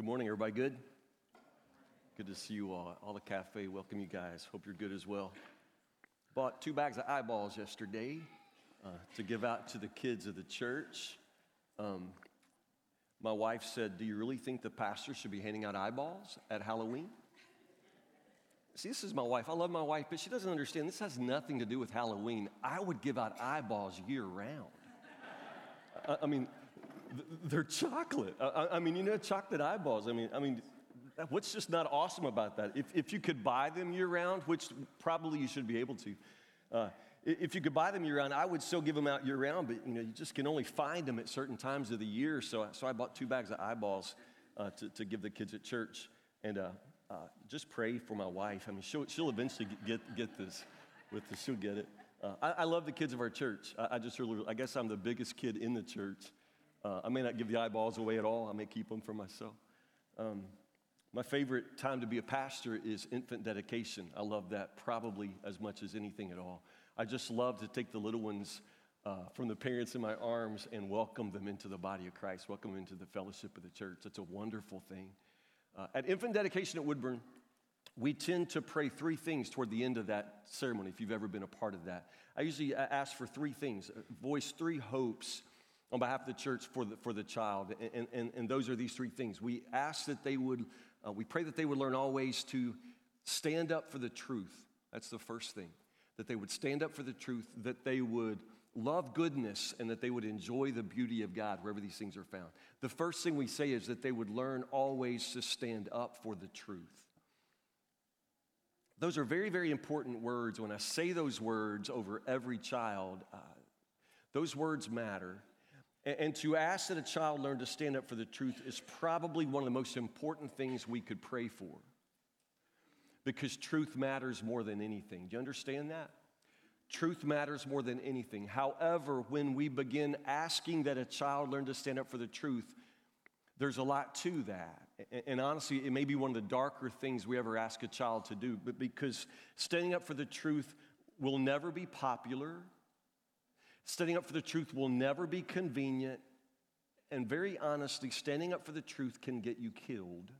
Good morning, everybody. Good? Good to see you all. All the cafe, welcome you guys. Hope you're good as well. Bought two bags of eyeballs yesterday uh, to give out to the kids of the church. Um, my wife said, Do you really think the pastor should be handing out eyeballs at Halloween? See, this is my wife. I love my wife, but she doesn't understand this has nothing to do with Halloween. I would give out eyeballs year round. I, I mean, they're chocolate. I, I, mean, you know, chocolate eyeballs. I mean, I mean, what's just not awesome about that? If, if you could buy them year round, which probably you should be able to, uh, if you could buy them year round, I would still give them out year round, but you know, you just can only find them at certain times of the year. So, so I bought two bags of eyeballs uh, to, to give the kids at church. And uh, uh, just pray for my wife. I mean, she'll, she'll eventually get, get this with this, she'll get it. Uh, I, I, love the kids of our church. I, I, just really, I guess I'm the biggest kid in the church. Uh, I may not give the eyeballs away at all. I may keep them for myself. Um, my favorite time to be a pastor is infant dedication. I love that probably as much as anything at all. I just love to take the little ones uh, from the parents in my arms and welcome them into the body of Christ, welcome them into the fellowship of the church. It's a wonderful thing. Uh, at infant dedication at Woodburn, we tend to pray three things toward the end of that ceremony, if you've ever been a part of that. I usually uh, ask for three things, uh, voice three hopes on behalf of the church for the, for the child. And, and, and those are these three things. We ask that they would, uh, we pray that they would learn always to stand up for the truth. That's the first thing. That they would stand up for the truth, that they would love goodness, and that they would enjoy the beauty of God wherever these things are found. The first thing we say is that they would learn always to stand up for the truth. Those are very, very important words. When I say those words over every child, uh, those words matter. And to ask that a child learn to stand up for the truth is probably one of the most important things we could pray for. Because truth matters more than anything. Do you understand that? Truth matters more than anything. However, when we begin asking that a child learn to stand up for the truth, there's a lot to that. And honestly, it may be one of the darker things we ever ask a child to do, but because standing up for the truth will never be popular, Standing up for the truth will never be convenient. And very honestly, standing up for the truth can get you killed.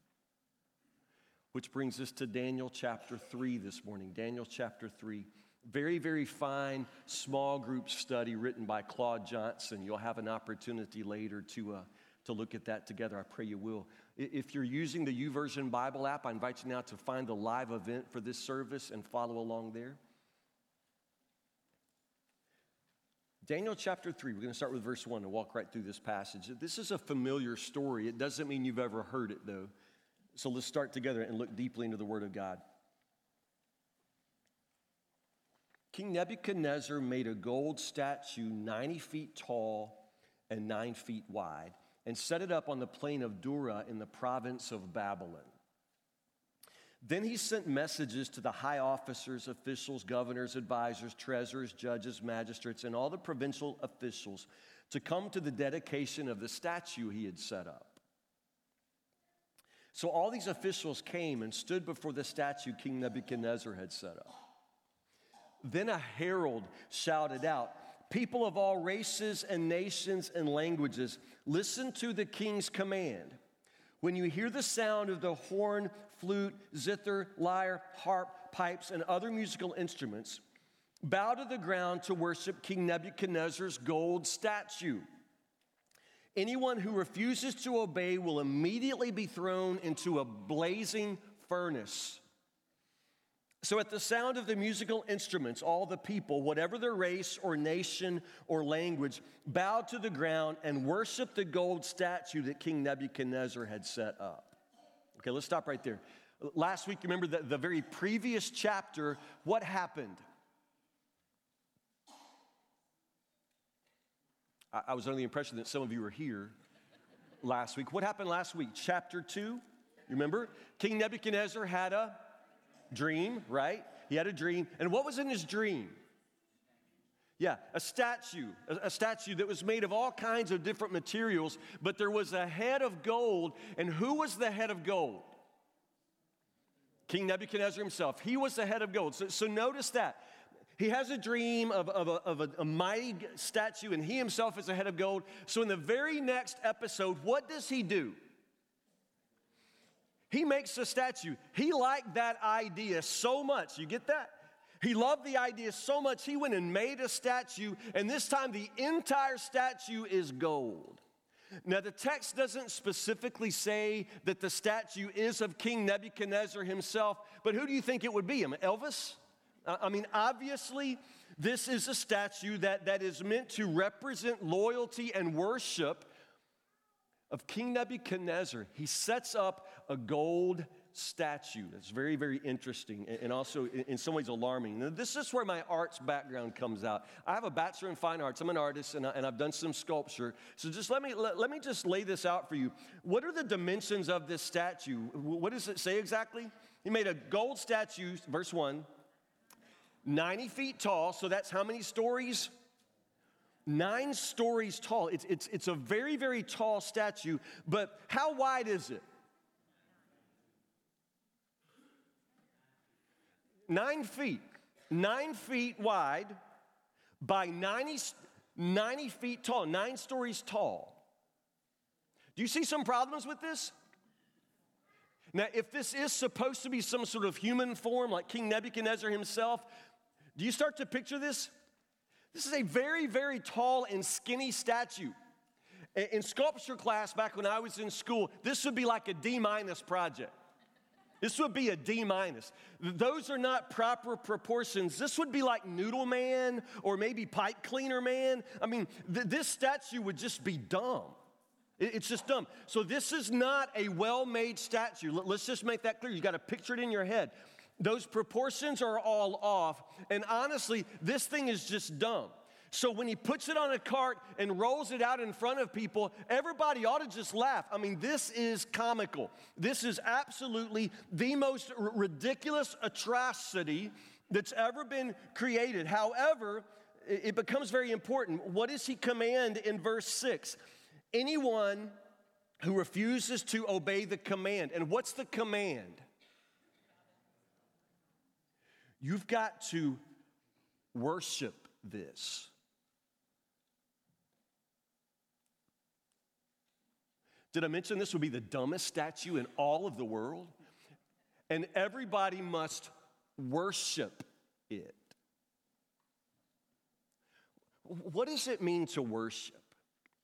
Which brings us to Daniel chapter 3 this morning. Daniel chapter 3. Very, very fine small group study written by Claude Johnson. You'll have an opportunity later to, uh, to look at that together. I pray you will. If you're using the YouVersion Bible app, I invite you now to find the live event for this service and follow along there. Daniel chapter 3, we're going to start with verse 1 and walk right through this passage. This is a familiar story. It doesn't mean you've ever heard it, though. So let's start together and look deeply into the Word of God. King Nebuchadnezzar made a gold statue 90 feet tall and 9 feet wide and set it up on the plain of Dura in the province of Babylon. Then he sent messages to the high officers, officials, governors, advisors, treasurers, judges, magistrates, and all the provincial officials to come to the dedication of the statue he had set up. So all these officials came and stood before the statue King Nebuchadnezzar had set up. Then a herald shouted out, People of all races and nations and languages, listen to the king's command. When you hear the sound of the horn, flute, zither, lyre, harp, pipes, and other musical instruments, bow to the ground to worship King Nebuchadnezzar's gold statue. Anyone who refuses to obey will immediately be thrown into a blazing furnace. So, at the sound of the musical instruments, all the people, whatever their race or nation or language, bowed to the ground and worshiped the gold statue that King Nebuchadnezzar had set up. Okay, let's stop right there. Last week, remember the, the very previous chapter, what happened? I, I was under the impression that some of you were here last week. What happened last week? Chapter 2, you remember? King Nebuchadnezzar had a dream, right? He had a dream. And what was in his dream? Yeah, a statue, a, statue that was made of all kinds of different materials, but there was a head of gold. And who was the head of gold? King Nebuchadnezzar himself. He was the head of gold. So, so notice that. He has a dream of, of, a, of a, a mighty statue, and he himself is a head of gold. So, in the very next episode, what does he do? He makes a statue. He liked that idea so much. You get that? He loved the idea so much, he went and made a statue, and this time the entire statue is gold. Now, the text doesn't specifically say that the statue is of King Nebuchadnezzar himself, but who do you think it would be? Elvis? I mean, obviously, this is a statue that, that is meant to represent loyalty and worship of King Nebuchadnezzar. He sets up a gold statue. It's very, very interesting and also in some ways alarming. Now, this is where my arts background comes out. I have a bachelor in fine arts. I'm an artist and, I, and I've done some sculpture. So just let me, let, let, me just lay this out for you. What are the dimensions of this statue? What does it say exactly? He made a gold statue, verse 1, 90 feet tall. So that's how many stories? Nine stories tall. It's, it's, it's a very, very tall statue, but how wide is it? nine feet, nine feet wide by 90, 90 feet tall, nine stories tall. Do you see some problems with this? Now, if this is supposed to be some sort of human form like King Nebuchadnezzar himself, do you start to picture this? This is a very, very tall and skinny statue. In sculpture class back when I was in school, this would be like a D minus project. This would be a D minus. Those are not proper proportions. This would be like Noodle Man or maybe Pipe Cleaner Man. I mean, th- this statue would just be dumb. It- it's just dumb. So, this is not a well made statue. Let's just make that clear. You got to picture it in your head. Those proportions are all off. And honestly, this thing is just dumb. So when he puts it on a cart and rolls it out in front of people, everybody ought to just laugh. I mean, this is comical. This is absolutely the most r- ridiculous atrocity that's ever been created. However, it, becomes very important. What does he command in verse 6? Anyone who refuses to obey the command. And what's the command? You've got to worship this. Did I mention this would be the dumbest statue in all of the world? And everybody must worship it. What does it mean to worship?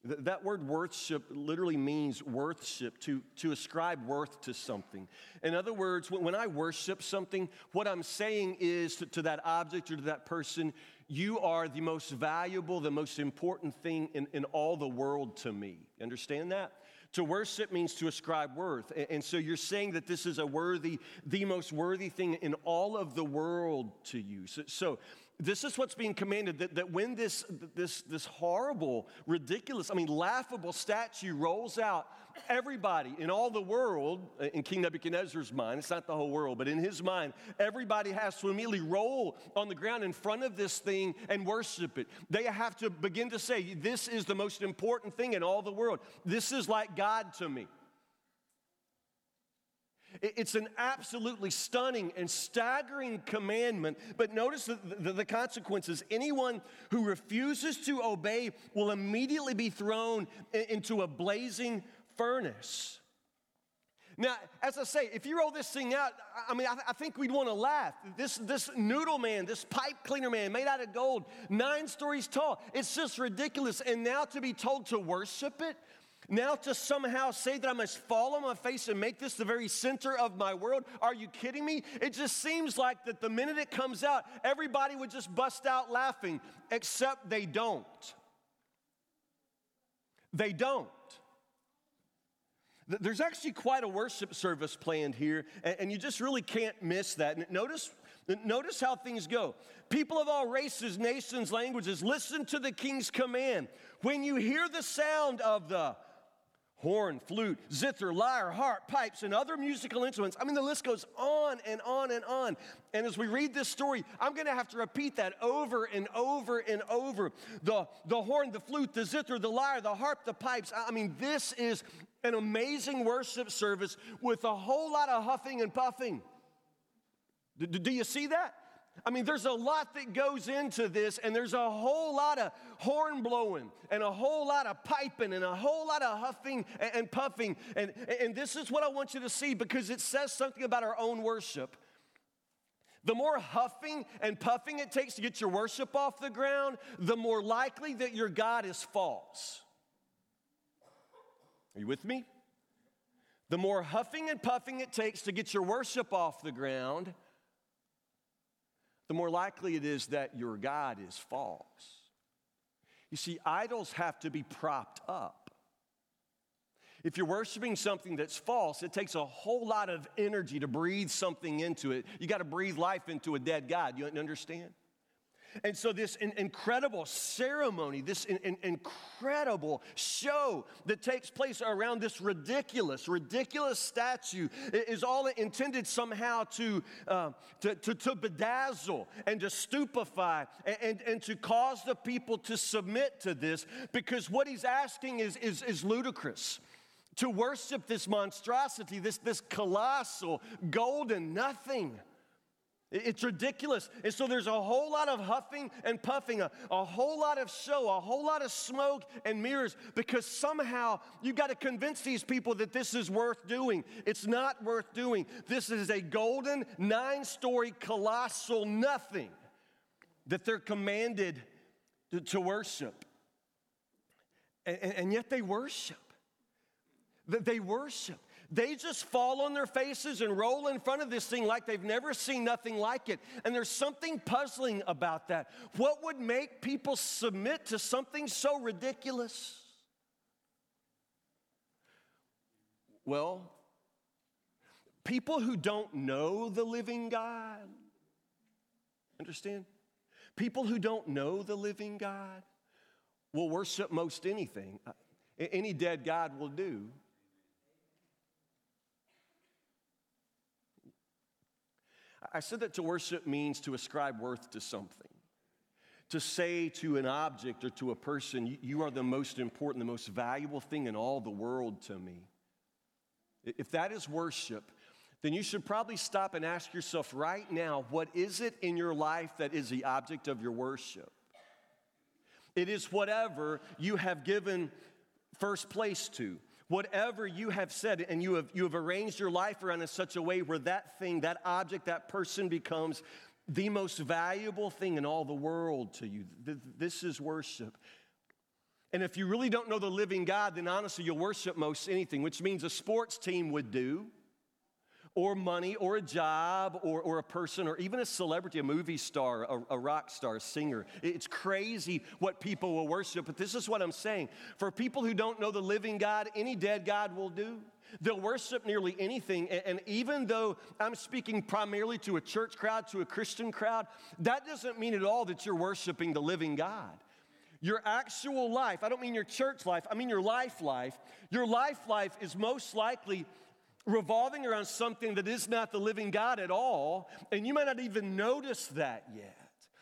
That word worship literally means worship, to, to ascribe worth to something. In other words, when I worship something, what I'm saying is to, to that object or to that person, you are the most valuable, the most important thing in, in all the world to me. Understand that? To worship means to ascribe worth. And so you're saying that this is a worthy, the most worthy thing in all of the world to you. So, so this is what's being commanded that, that when this, this, this horrible, ridiculous, I mean, laughable statue rolls out, everybody in all the world, in King Nebuchadnezzar's mind, it's not the whole world, but in his mind, everybody has to immediately roll on the ground in front of this thing and worship it. They have to begin to say, This is the most important thing in all the world. This is like God to me. It's an absolutely stunning and staggering commandment, but notice the, the, the, consequences. Anyone who refuses to obey will immediately be thrown into a blazing furnace. Now, as I say, if you roll this thing out, I mean, I, I think we'd want to laugh. This, this noodle man, this pipe cleaner man made out of gold, nine stories tall, it's just ridiculous. And now to be told to worship it, now to somehow say that I must fall on my face and make this the very center of my world, are you kidding me? It just seems like that the minute it comes out, everybody would just bust out laughing, except they don't. They don't. There's actually quite a worship service planned here, and you just really can't miss that. Notice, notice how things go. People of all races, nations, languages, listen to the king's command. When you hear the sound of the horn, flute, zither, lyre, harp, pipes, and other musical instruments. I mean, the list goes on and on and on. And as we read this story, I'm going to have to repeat that over and over and over. The, the horn, the flute, the zither, the lyre, the harp, the pipes. I mean, this is an amazing worship service with a whole lot of huffing and puffing. Do, do you see that? I mean, there's a lot that goes into this, and there's a whole lot of horn blowing, and a whole lot of piping, and a whole lot of huffing and puffing. And, and this is what I want you to see because it says something about our own worship. The more huffing and puffing it takes to get your worship off the ground, the more likely that your God is false. Are you with me? The more huffing and puffing it takes to get your worship off the ground, the more likely it is that your God is false. You see, idols have to be propped up. If you're worshiping something that's false, it takes a whole lot of energy to breathe something into it. You got to breathe life into a dead God. You understand? And so, this in, incredible ceremony, this in, in, incredible show that takes place around this ridiculous, ridiculous statue is all intended somehow to, uh, to, to, to, bedazzle and to stupefy and, and, and, to cause the people to submit to this because what he's asking is, is, is ludicrous to worship this monstrosity, this, this colossal golden nothing. It's ridiculous. And so there's a whole lot of huffing and puffing, a, a whole lot of show, a whole lot of smoke and mirrors because somehow you've got to convince these people that this is worth doing. It's not worth doing. This is a golden, nine story, colossal nothing that they're commanded to, to worship. And, and, and yet they worship. They worship. They just fall on their faces and roll in front of this thing like they've never seen nothing like it. And there's something puzzling about that. What would make people submit to something so ridiculous? Well, people who don't know the living God, understand? People who don't know the living God will worship most anything. Any dead God will do. I said that to worship means to ascribe worth to something. To say to an object or to a person, you are the most important, the most valuable thing in all the world to me. If that is worship, then you should probably stop and ask yourself right now what is it in your life that is the object of your worship? It is whatever you have given first place to. Whatever you have said, and you have, you have arranged your life around in such a way where that thing, that object, that person becomes the most valuable thing in all the world to you. This is worship. And if you really don't know the living God, then honestly, you'll worship most anything, which means a sports team would do or money or a job or, or a person or even a celebrity, a movie star, a, a rock star, a singer. It's crazy what people will worship, but this is what I'm saying. For people who don't know the living God, any dead God will do. They'll worship nearly anything. And even though I'm speaking primarily to a church crowd, to a Christian crowd, that doesn't mean at all that you're worshiping the living God. Your actual life, I don't mean your church life, I mean your life life. Your life life is most likely revolving around something that is not the living God at all, and you might not even notice that yet.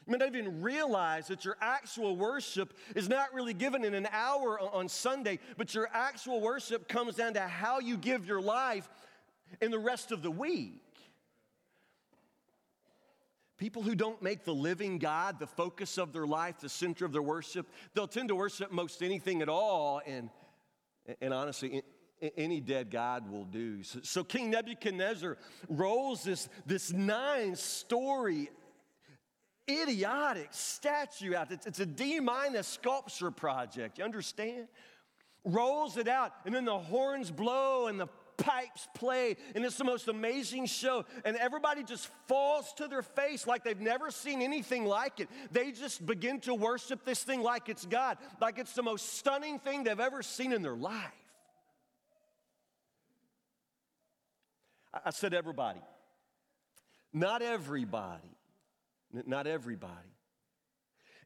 You might not even realize that your actual worship is not really given in an hour on Sunday, but your actual worship comes down to how you give your life in the rest of the week. People who don't make the living God the focus of their life, the center of their worship, they'll tend to worship most anything at all. And, and honestly, any dead God will do. So, so King Nebuchadnezzar rolls this, this nine story idiotic statue out. It's, it's a D minus sculpture project. You understand? Rolls it out, and then the horns blow and the pipes play, and it's the most amazing show. And everybody just falls to their face like they've never seen anything like it. They just begin to worship this thing like it's God, like it's the most stunning thing they've ever seen in their life. I said everybody. Not everybody. Not everybody.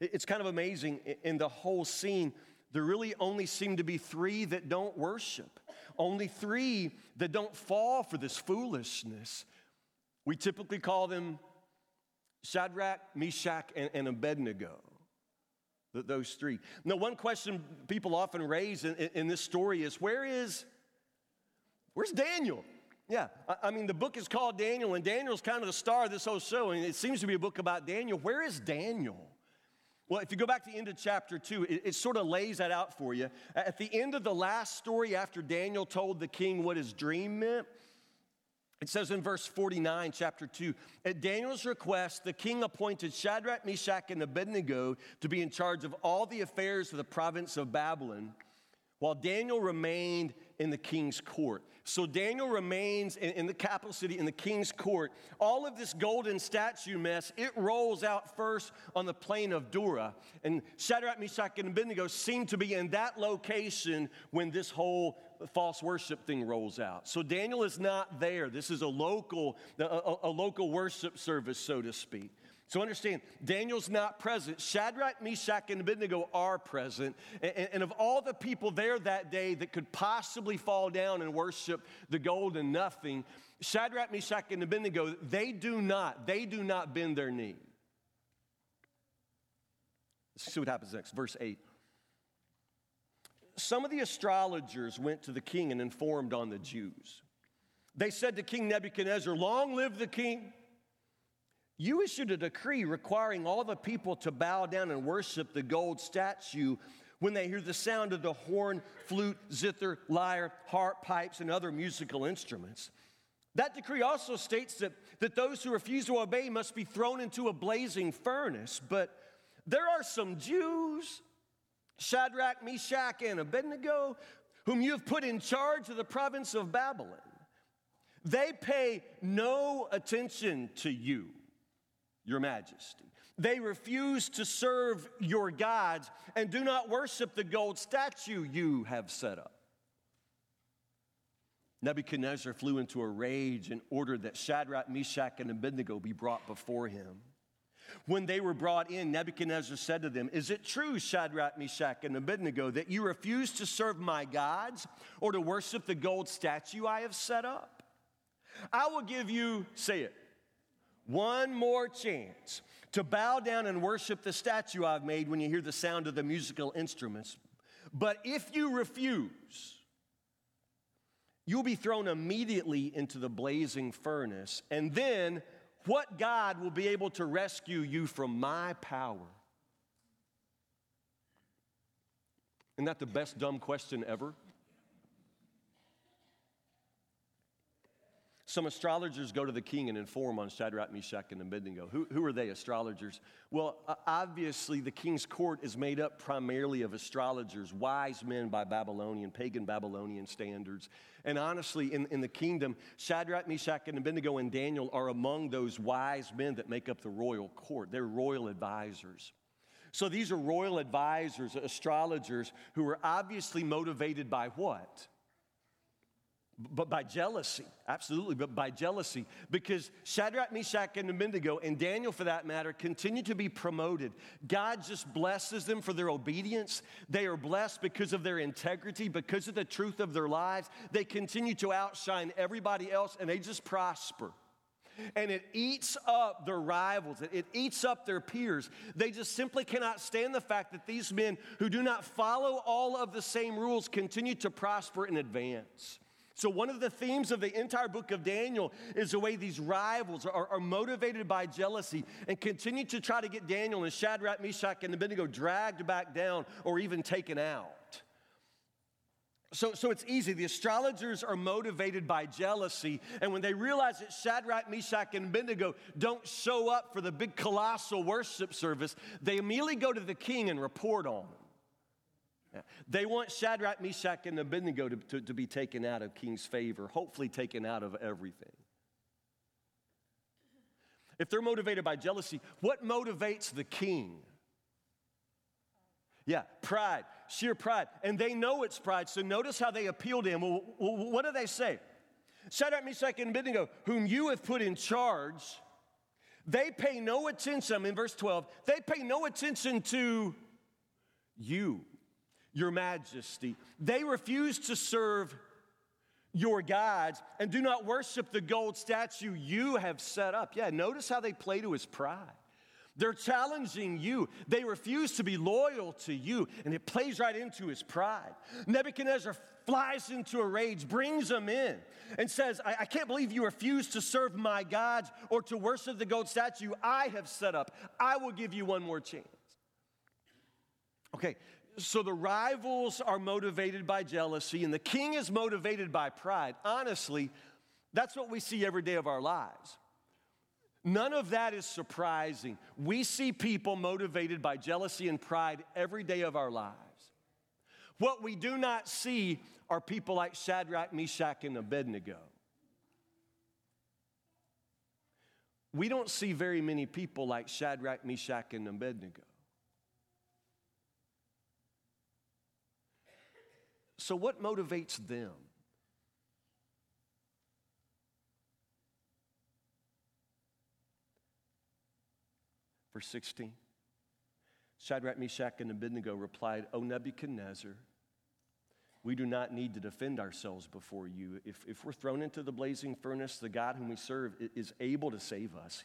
It's kind of amazing. In the whole scene, there really only seem to be three that don't worship, only three that don't fall for this foolishness. We typically call them Shadrach, Meshach, and, and Abednego. Those three. Now, one question people often raise in, in this story is where is, where's Daniel? Yeah, I mean, the book is called Daniel, and Daniel's kind of the star of this whole show, and it seems to be a book about Daniel. Where is Daniel? Well, if you go back to the end of chapter two, it, it, sort of lays that out for you. At the end of the last story, after Daniel told the king what his dream meant, it says in verse 49, chapter 2, at Daniel's request, the king appointed Shadrach, Meshach, and Abednego to be in charge of all the affairs of the province of Babylon, while Daniel remained in the king's court. So Daniel remains in, in, the capital city, in the king's court. All of this golden statue mess, it rolls out first on the plain of Dura. And Shadrach, Meshach, and Abednego seem to be in that location when this whole false worship thing rolls out. So Daniel is not there. This is a local, a, a, a local worship service, so to speak. So understand, Daniel's not present. Shadrach, Meshach, and Abednego are present. And, and, of all the people there that day that could possibly fall down and worship the gold and nothing, Shadrach, Meshach, and Abednego, they do not, they do not bend their knee. Let's see what happens next. Verse 8. Some of the astrologers went to the king and informed on the Jews. They said to King Nebuchadnezzar, Long live the king! You issued a decree requiring all the people to bow down and worship the gold statue when they hear the sound of the horn, flute, zither, lyre, harp, pipes, and other musical instruments. That decree also states that, that those who refuse to obey must be thrown into a blazing furnace. But there are some Jews, Shadrach, Meshach, and Abednego, whom you have put in charge of the province of Babylon. They pay no attention to you your majesty. They refuse to serve your gods and do not worship the gold statue you have set up. Nebuchadnezzar flew into a rage and ordered that Shadrach, Meshach, and Abednego be brought before him. When they were brought in, Nebuchadnezzar said to them, Is it true, Shadrach, Meshach, and Abednego, that you refuse to serve my gods or to worship the gold statue I have set up? I will give you, say it, one more chance to bow down and worship the statue I've made when you hear the sound of the musical instruments. But if you refuse, you'll be thrown immediately into the blazing furnace. And then, what God will be able to rescue you from my power? Isn't that the best dumb question ever? Some astrologers go to the king and inform on Shadrach, Meshach, and Abednego. Who, who are they, astrologers? Well, obviously, the king's court is made up primarily of astrologers, wise men by Babylonian, pagan Babylonian standards. And honestly, in, in the kingdom, Shadrach, Meshach, and Abednego and Daniel are among those wise men that make up the royal court. They're royal advisors. So these are royal advisors, astrologers, who are obviously motivated by what? But by jealousy, absolutely, but by jealousy, because Shadrach, Meshach, and Abednego, and Daniel for that matter, continue to be promoted. God just blesses them for their obedience. They are blessed because of their integrity, because of the truth of their lives. They continue to outshine everybody else, and they just prosper. And it eats up their rivals, it eats up their peers. They just simply cannot stand the fact that these men who do not follow all of the same rules continue to prosper and advance. So, one of the themes of the entire book of Daniel is the way these rivals are, are, motivated by jealousy and continue to try to get Daniel and Shadrach, Meshach, and Abednego dragged back down or even taken out. So, so it's easy. The astrologers are motivated by jealousy, and when they realize that Shadrach, Meshach, and Abednego don't show up for the big colossal worship service, they immediately go to the king and report on them. They want Shadrach, Meshach, and Abednego to, to, to be taken out of king's favor, hopefully taken out of everything. If they're motivated by jealousy, what motivates the king? Yeah, pride, sheer pride. And they know it's pride, so notice how they appeal to him. Well, what do they say? Shadrach, Meshach, and Abednego, whom you have put in charge, they pay no attention, in verse 12, they pay no attention to you your majesty. They refuse to serve your gods and do not worship the gold statue you have set up. Yeah, notice how they play to his pride. They're challenging you. They refuse to be loyal to you, and it plays right into his pride. Nebuchadnezzar flies into a rage, brings them in, and says, I, I, can't believe you refuse to serve my gods or to worship the gold statue I have set up. I will give you one more chance. Okay, so the rivals are motivated by jealousy, and the king is motivated by pride. Honestly, that's what we see every day of our lives. None of that is surprising. We see people motivated by jealousy and pride every day of our lives. What we do not see are people like Shadrach, Meshach, and Abednego. We don't see very many people like Shadrach, Meshach, and Abednego. So, what motivates them? Verse 16 Shadrach, Meshach, and Abednego replied, O Nebuchadnezzar, we do not need to defend ourselves before you. If, if we're thrown into the blazing furnace, the God whom we serve is able to save us.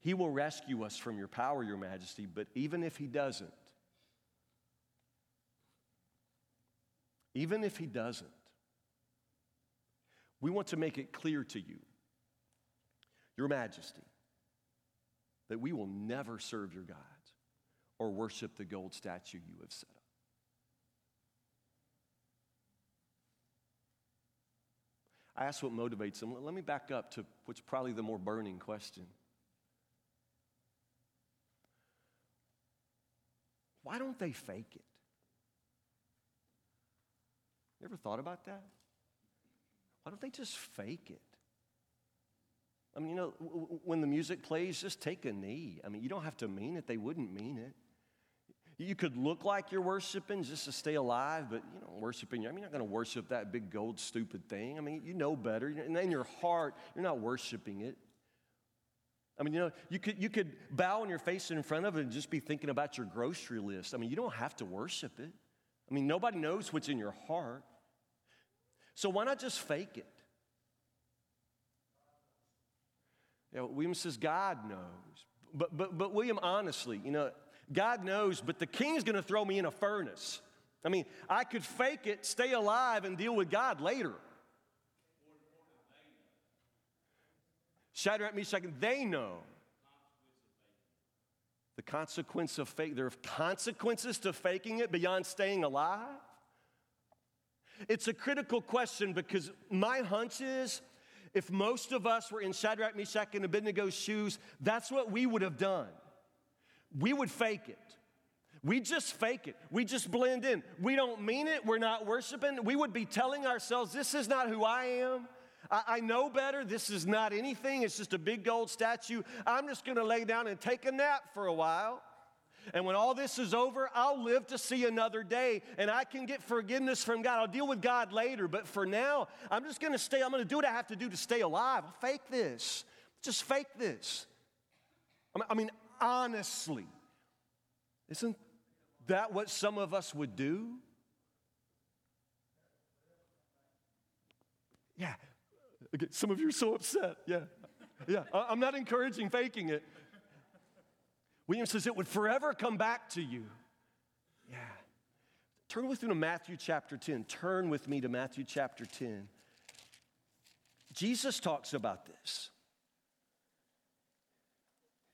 He will rescue us from your power, your majesty. But even if he doesn't, even if he doesn't, we want to make it clear to you, your majesty, that we will never serve your gods or worship the gold statue you have set up. I asked what motivates them. Let me back up to what's probably the more burning question. Why don't they fake it? You ever thought about that? Why don't they just fake it? I mean, you know, when the music plays, just take a knee. I mean, you don't have to mean it, they wouldn't mean it. You could look like you're worshiping just to stay alive, but you know, worshiping, I mean, you're not going to worship that big gold stupid thing. I mean, you know better. And in your heart, you're not worshiping it. I mean, you know, you could, you could bow on your face in front of it and just be thinking about your grocery list. I mean, you don't have to worship it. I mean, nobody knows what's in your heart. So why not just fake it? You know, William says God knows. But, but, but William, honestly, you know, God knows, but the king's gonna throw me in a furnace. I mean, I could fake it, stay alive, and deal with God later. Shadrach, Meshach, they know the consequence of fake. There are consequences to faking it beyond staying alive. It's a critical question because my hunch is if most of us were in Shadrach, Meshach, and Abednego's shoes, that's what we would have done we would fake it. We just fake it. We just blend in. We don't mean it. We're not worshiping. We would be telling ourselves, this is not who I am. I, I know better. This is not anything. It's just a big gold statue. I'm just going to lay down and take a nap for a while. And when all this is over, I'll live to see another day and I can get forgiveness from God. I'll deal with God later. But for now, I'm just going to stay. I'm going to do what I have to do to stay alive. I'll fake this. Just fake this. I mean, honestly. Isn't that what some of us would do? Yeah. Some of you are so upset. Yeah. Yeah. I'm not encouraging faking it. William says it would forever come back to you. Yeah. Turn with me to Matthew chapter 10. Turn with me to Matthew chapter 10. Jesus talks about this.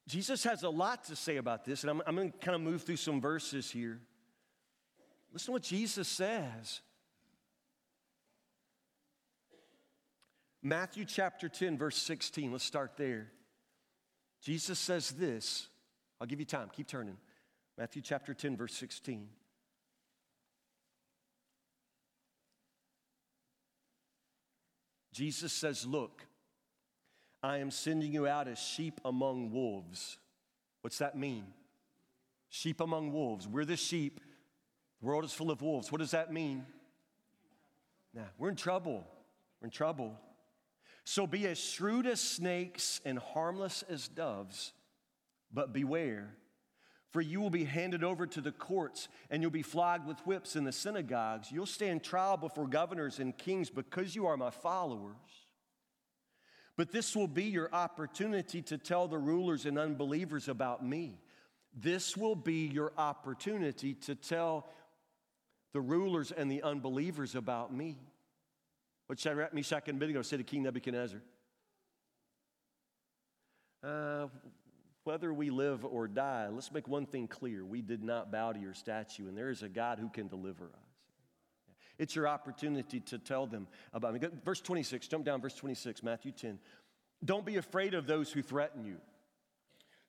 Jesus has a lot to say about this, and I'm, I'm going to kind of move through some verses here. Listen to what Jesus says. Matthew chapter 10, verse 16. Let's start there. Jesus says this. I'll give you time. Keep turning. Matthew chapter 10, verse 16. Jesus says, Look, I am sending you out as sheep among wolves. What's that mean? Sheep among wolves. We're the sheep. The world is full of wolves. What does that mean? Now, we're in trouble. We're in trouble. So be as shrewd as snakes and harmless as doves, but beware, for you will be handed over to the courts and you'll be flogged with whips in the synagogues. You'll stand trial before governors and kings because you are my followers. But this will be your opportunity to tell the rulers and unbelievers about me. This will be your opportunity to tell the rulers and the unbelievers about me. What Shadrach, Meshach, and Abednego said to King Nebuchadnezzar. Uh, whether we live or die, let's make one thing clear. We did not bow to your statue, and there is a God who can deliver us. It's your opportunity to tell them about me. Verse 26, jump down, verse 26, Matthew 10. Don't be afraid of those who threaten you.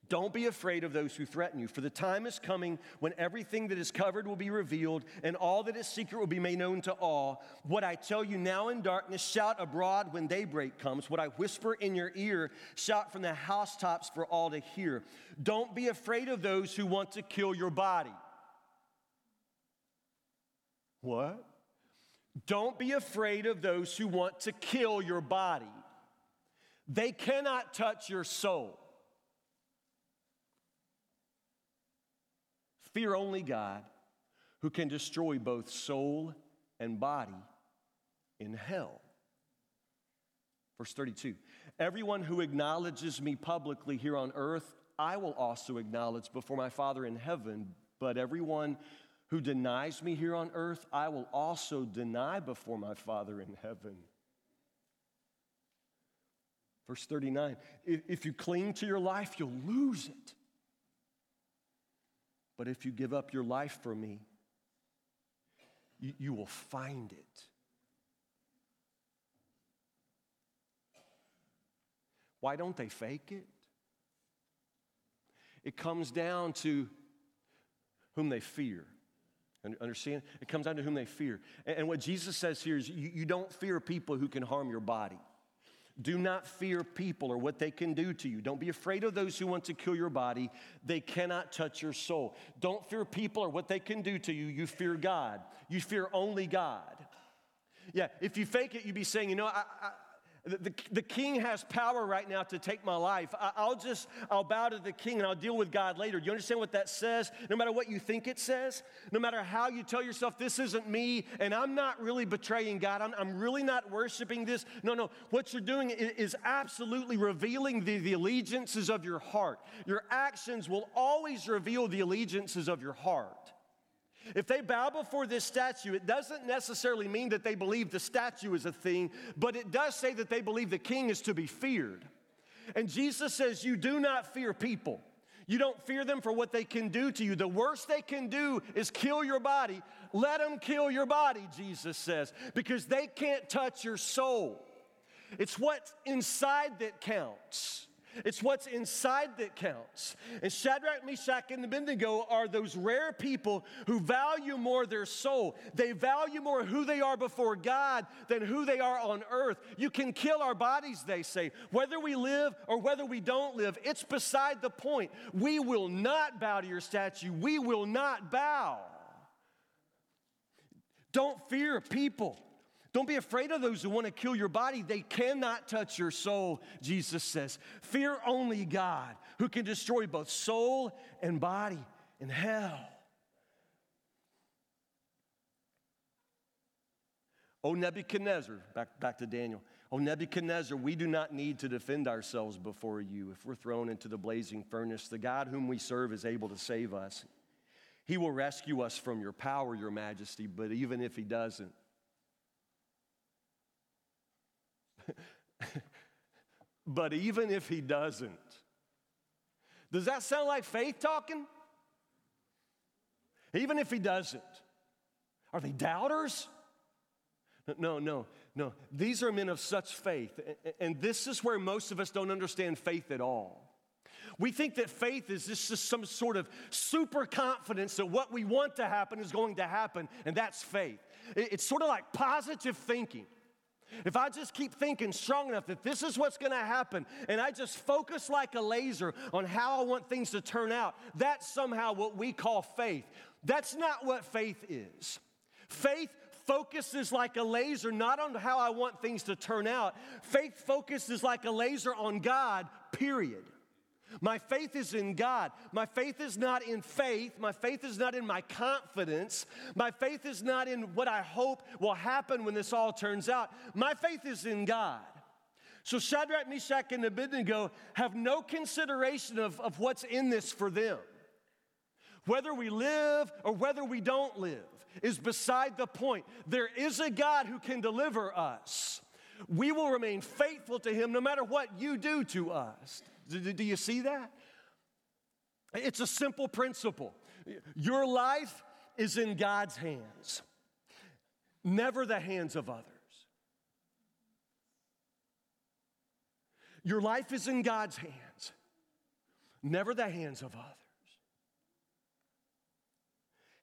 Don't be afraid of those who threaten you, for the time is coming when everything that is covered will be revealed, and all that is secret will be made known to all. What I tell you now in darkness, shout abroad when daybreak comes. What I whisper in your ear, shout from the housetops for all to hear. Don't be afraid of those who want to kill your body. What? Don't be afraid of those who want to kill your body. They cannot touch your soul. Fear only God, who can destroy both soul and body in hell. Verse 32 Everyone who acknowledges me publicly here on earth, I will also acknowledge before my Father in heaven. But everyone who denies me here on earth, I will also deny before my Father in heaven. Verse 39 If you cling to your life, you'll lose it. But if you give up your life for me, you, you will find it. Why don't they fake it? It comes down to whom they fear. Understand? It comes down to whom they fear. And what Jesus says here is you, you don't fear people who can harm your body. Do not fear people or what they can do to you. Don't be afraid of those who want to kill your body. They cannot touch your soul. Don't fear people or what they can do to you. You fear God. You fear only God. Yeah, if you fake it, you'd be saying, you know, I, I the, the, king has power right now to take my life. I, will just, I'll bow to the king and I'll deal with God later. Do you understand what that says? No matter what you think it says, no matter how you tell yourself, this isn't me, and I'm not really betraying God, I'm, I'm really not worshiping this. No, no. What you're doing is, is absolutely revealing the, the allegiances of your heart. Your actions will always reveal the allegiances of your heart. If they bow before this statue, it doesn't necessarily mean that they believe the statue is a thing, but it does say that they believe the king is to be feared. And Jesus says, You do not fear people. You don't fear them for what they can do to you. The worst they can do is kill your body. Let them kill your body, Jesus says, because they can't touch your soul. It's what's inside that counts. It's what's inside that counts. And Shadrach, Meshach, and Abednego are those rare people who value more their soul. They value more who they are before God than who they are on earth. You can kill our bodies, they say. Whether we live or whether we don't live, it's beside the point. We will not bow to your statue. We will not bow. Don't fear people. Don't be afraid of those who want to kill your body. They cannot touch your soul, Jesus says. Fear only God, who can destroy both soul and body in hell. Oh, Nebuchadnezzar, back, back to Daniel. Oh, Nebuchadnezzar, we do not need to defend ourselves before you if we're thrown into the blazing furnace. The God whom we serve is able to save us. He will rescue us from your power, your majesty, but even if he doesn't, but even if he doesn't, does that sound like faith talking? Even if he doesn't, are they doubters? No, no, no. These are men of such faith. And this is where most of us don't understand faith at all. We think that faith is just some sort of super confidence that what we want to happen is going to happen, and that's faith. It's sort of like positive thinking. If I just keep thinking strong enough that this is what's going to happen, and I just focus like a laser on how I want things to turn out, that's somehow what we call faith. That's not what faith is. Faith focuses like a laser not on how I want things to turn out, faith focuses like a laser on God, period. My faith is in God. My faith is not in faith. My faith is not in my confidence. My faith is not in what I hope will happen when this all turns out. My faith is in God. So Shadrach, Meshach, and Abednego have no consideration of, of what's in this for them. Whether we live or whether we don't live is beside the point. There is a God who can deliver us. We will remain faithful to him no matter what you do to us. Do, you see that? It's a simple principle. Your life is in God's hands, never the hands of others. Your life is in God's hands, never the hands of others.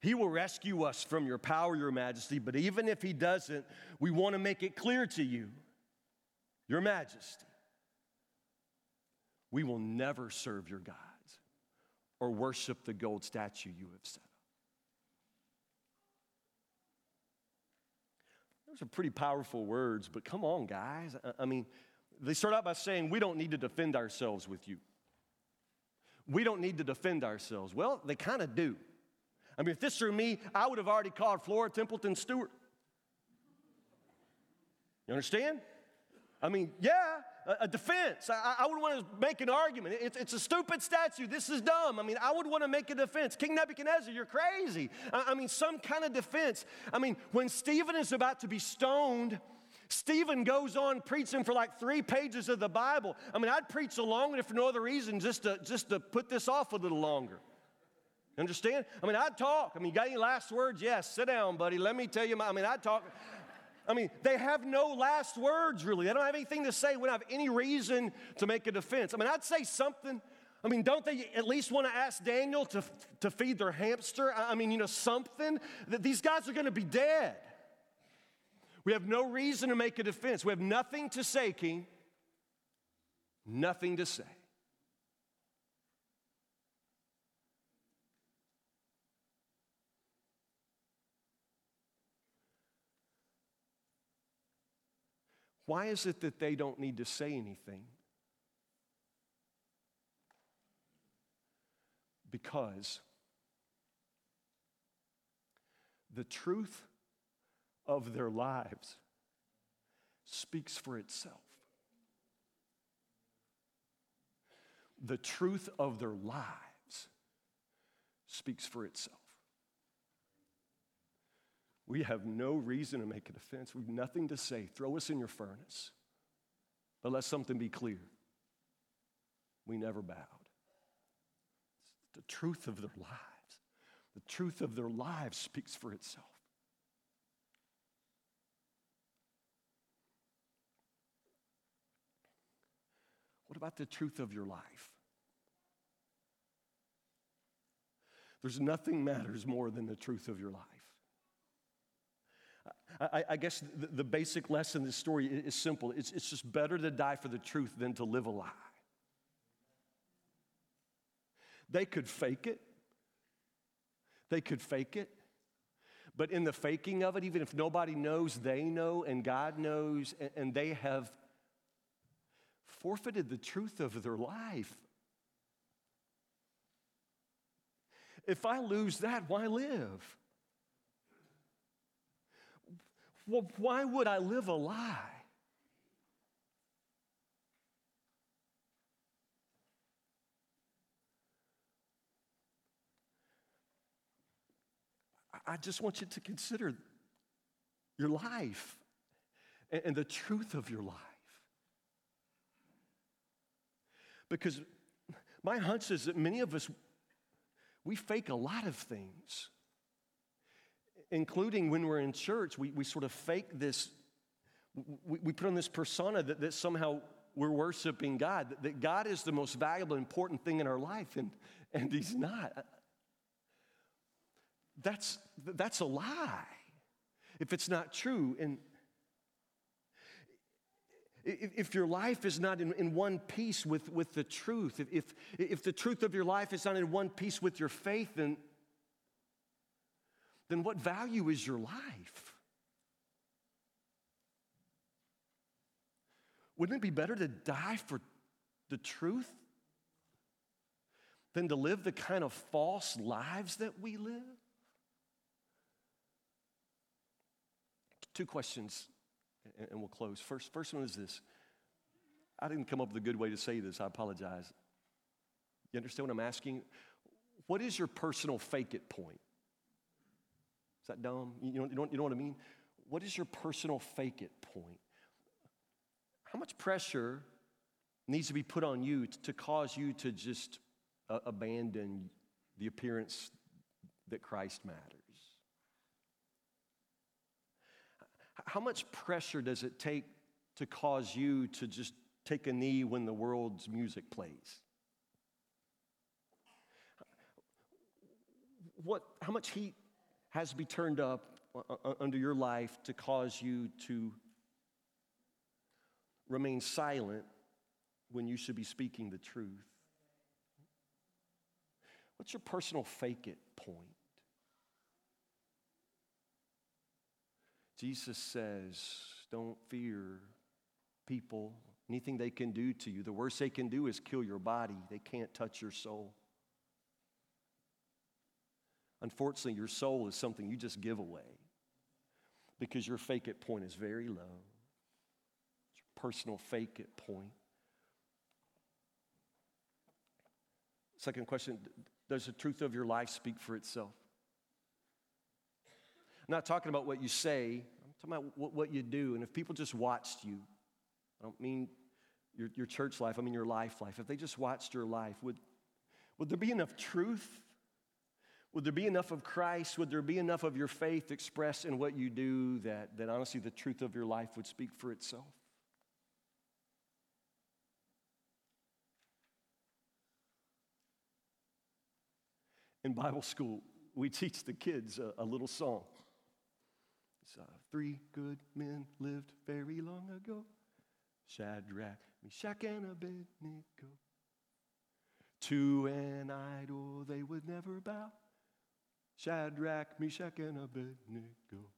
He will rescue us from your power, your majesty, but even if He doesn't, we want to make it clear to you, your majesty, we will never serve your gods or worship the gold statue you have set up. Those are pretty powerful words, but come on, guys. I mean, they start out by saying, We don't need to defend ourselves with you. We don't need to defend ourselves. Well, they kind of do. I mean, if this were me, I would have already called Flora Templeton Stewart. You understand? I mean, yeah, a, defense. I, I, would want to make an argument. It, it's a stupid statue. This is dumb. I mean, I would want to make a defense. King Nebuchadnezzar, you're crazy. I, I mean, some kind of defense. I mean, when Stephen is about to be stoned, Stephen goes on preaching for like three pages of the Bible. I mean, I'd preach along if for no other reason, just to, just to put this off a little longer. Understand? I mean, I'd talk. I mean, you got any last words? Yes, sit down, buddy. Let me tell you, my, I mean, I'd talk. I mean, they have no last words, really. They don't have anything to say. We don't have any reason to make a defense. I mean, I'd say something. I mean, don't they at least want to ask Daniel to, to feed their hamster? I mean, you know, something. That these guys are going to be dead. We have no reason to make a defense. We have nothing to say, King. Nothing to say. Why is it that they don't need to say anything? Because the truth of their lives speaks for itself. The truth of their lives speaks for itself. We have no reason to make a defense. We have nothing to say. Throw us in your furnace. But let something be clear. We never bowed. It's the truth of their lives. The truth of their lives speaks for itself. What about the truth of your life? There's nothing matters more than the truth of your life. I, I guess the, the, basic lesson in this story is simple it's, it's just better to die for the truth than to live a lie. They could fake it, they could fake it. But in the faking of it, even if nobody knows, they know and God knows, and, and they have forfeited the truth of their life. If I lose that, why live? Well, why would I live a lie? I just want you to consider your life and, the truth of your life. Because my hunch is that many of us, we fake a lot of things including when we're in church, we, we sort of fake this, we, we put on this persona that, that somehow we're worshiping God, that, that God is the most valuable, important thing in our life, and, and He's not. That's, that's a lie if it's not true. And if your life is not in, in one piece with, with the truth, if, if, if the truth of your life is not in one piece with your faith, then then what value is your life? Wouldn't it be better to die for the truth than to live the kind of false lives that we live? Two questions, and we'll close. First, first one is this. I didn't come up with a good way to say this. I apologize. You understand what I'm asking? what is your personal fake it point? Is that dumb? You know, you, know, you know what I mean? What is your personal fake it point? How much pressure needs to be put on you to cause you to just uh, abandon the appearance that Christ matters? How much pressure does it take to cause you to just take a knee when the world's music plays? What, how much heat has to be turned up under your life to cause you to remain silent when you should be speaking the truth? What's your personal fake it point? Jesus says, Don't fear people, anything they can do to you. The worst they can do is kill your body, they can't touch your soul. Unfortunately, your soul is something you just give away because your fake it point is very low. It's your personal fake it point. Second question Does the truth of your life speak for itself? I'm not talking about what you say, I'm talking about what, what you do. And if people just watched you, I don't mean your, your church life, I mean your life life. If they just watched your life, would, would there be enough truth? Would there be enough of Christ? Would there be enough of your faith expressed in what you do that, that honestly the truth of your life would speak for itself? In Bible school, we teach the kids a, a little song. Uh, three good men lived very long ago Shadrach, Meshach, and Abednego. To an idol they would never bow. Shadrach, Meshach, and Abednego.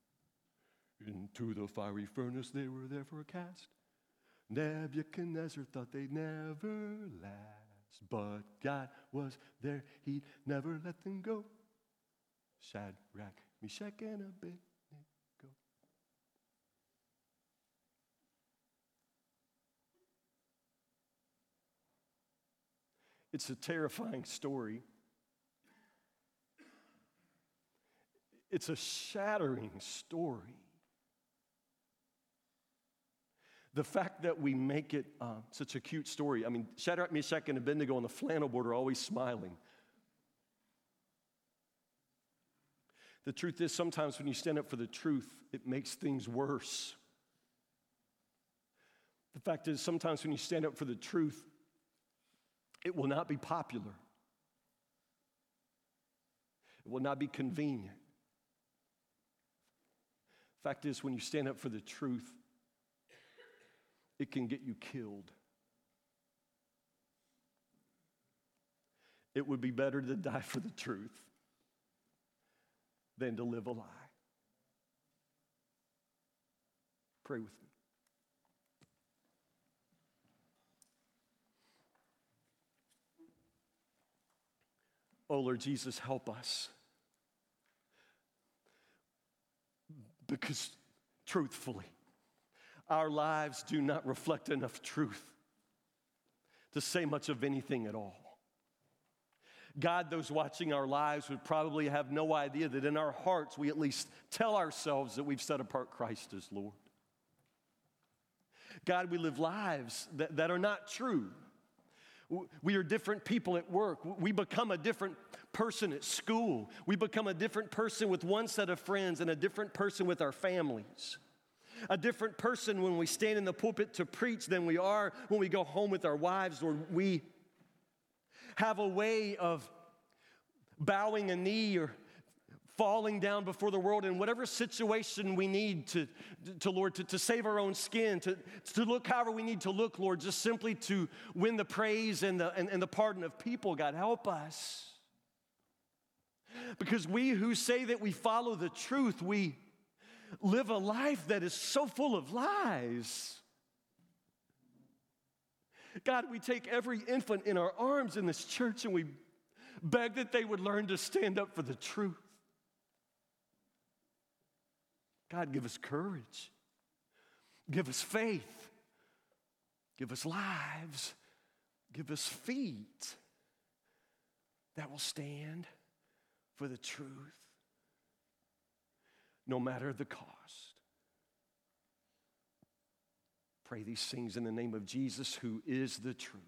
Into the fiery furnace they were therefore cast. Nebuchadnezzar thought they'd never last, but God was there, He'd never let them go. Shadrach, Meshach, and Abednego. It's a terrifying story. It's a shattering story. The fact that we make it uh, such a cute story. I mean, Shadrach, Meshach, and Abednego on the flannel board are always smiling. The truth is, sometimes when you stand up for the truth, it makes things worse. The fact is, sometimes when you stand up for the truth, it will not be popular. It will not be convenient. Fact is, when you stand up for the truth, it can get you killed. It would be better to die for the truth than to live a lie. Pray with me. Oh, Lord Jesus, help us. Because truthfully, our lives do not reflect enough truth to say much of anything at all. God, those watching our lives would probably have no idea that in our hearts we at least tell ourselves that we've set apart Christ as Lord. God, we live lives that, that are not true. We are different people at work. We become a different person at school. We become a different person with one set of friends and a different person with our families. A different person when we stand in the pulpit to preach than we are when we go home with our wives, or we have a way of bowing a knee or falling down before the world in whatever situation we need to, to Lord, to, to save our own skin, to, to look however we need to look, Lord, just simply to win the praise and the, and, and the pardon of people. God, help us. Because we who say that we follow the truth, we live a life that is so full of lies. God, we take every infant in our arms in this church and we beg that they would learn to stand up for the truth. God, give us courage. Give us faith. Give us lives. Give us feet that will stand for the truth, no matter the cost. Pray these things in the name of Jesus, who is the truth.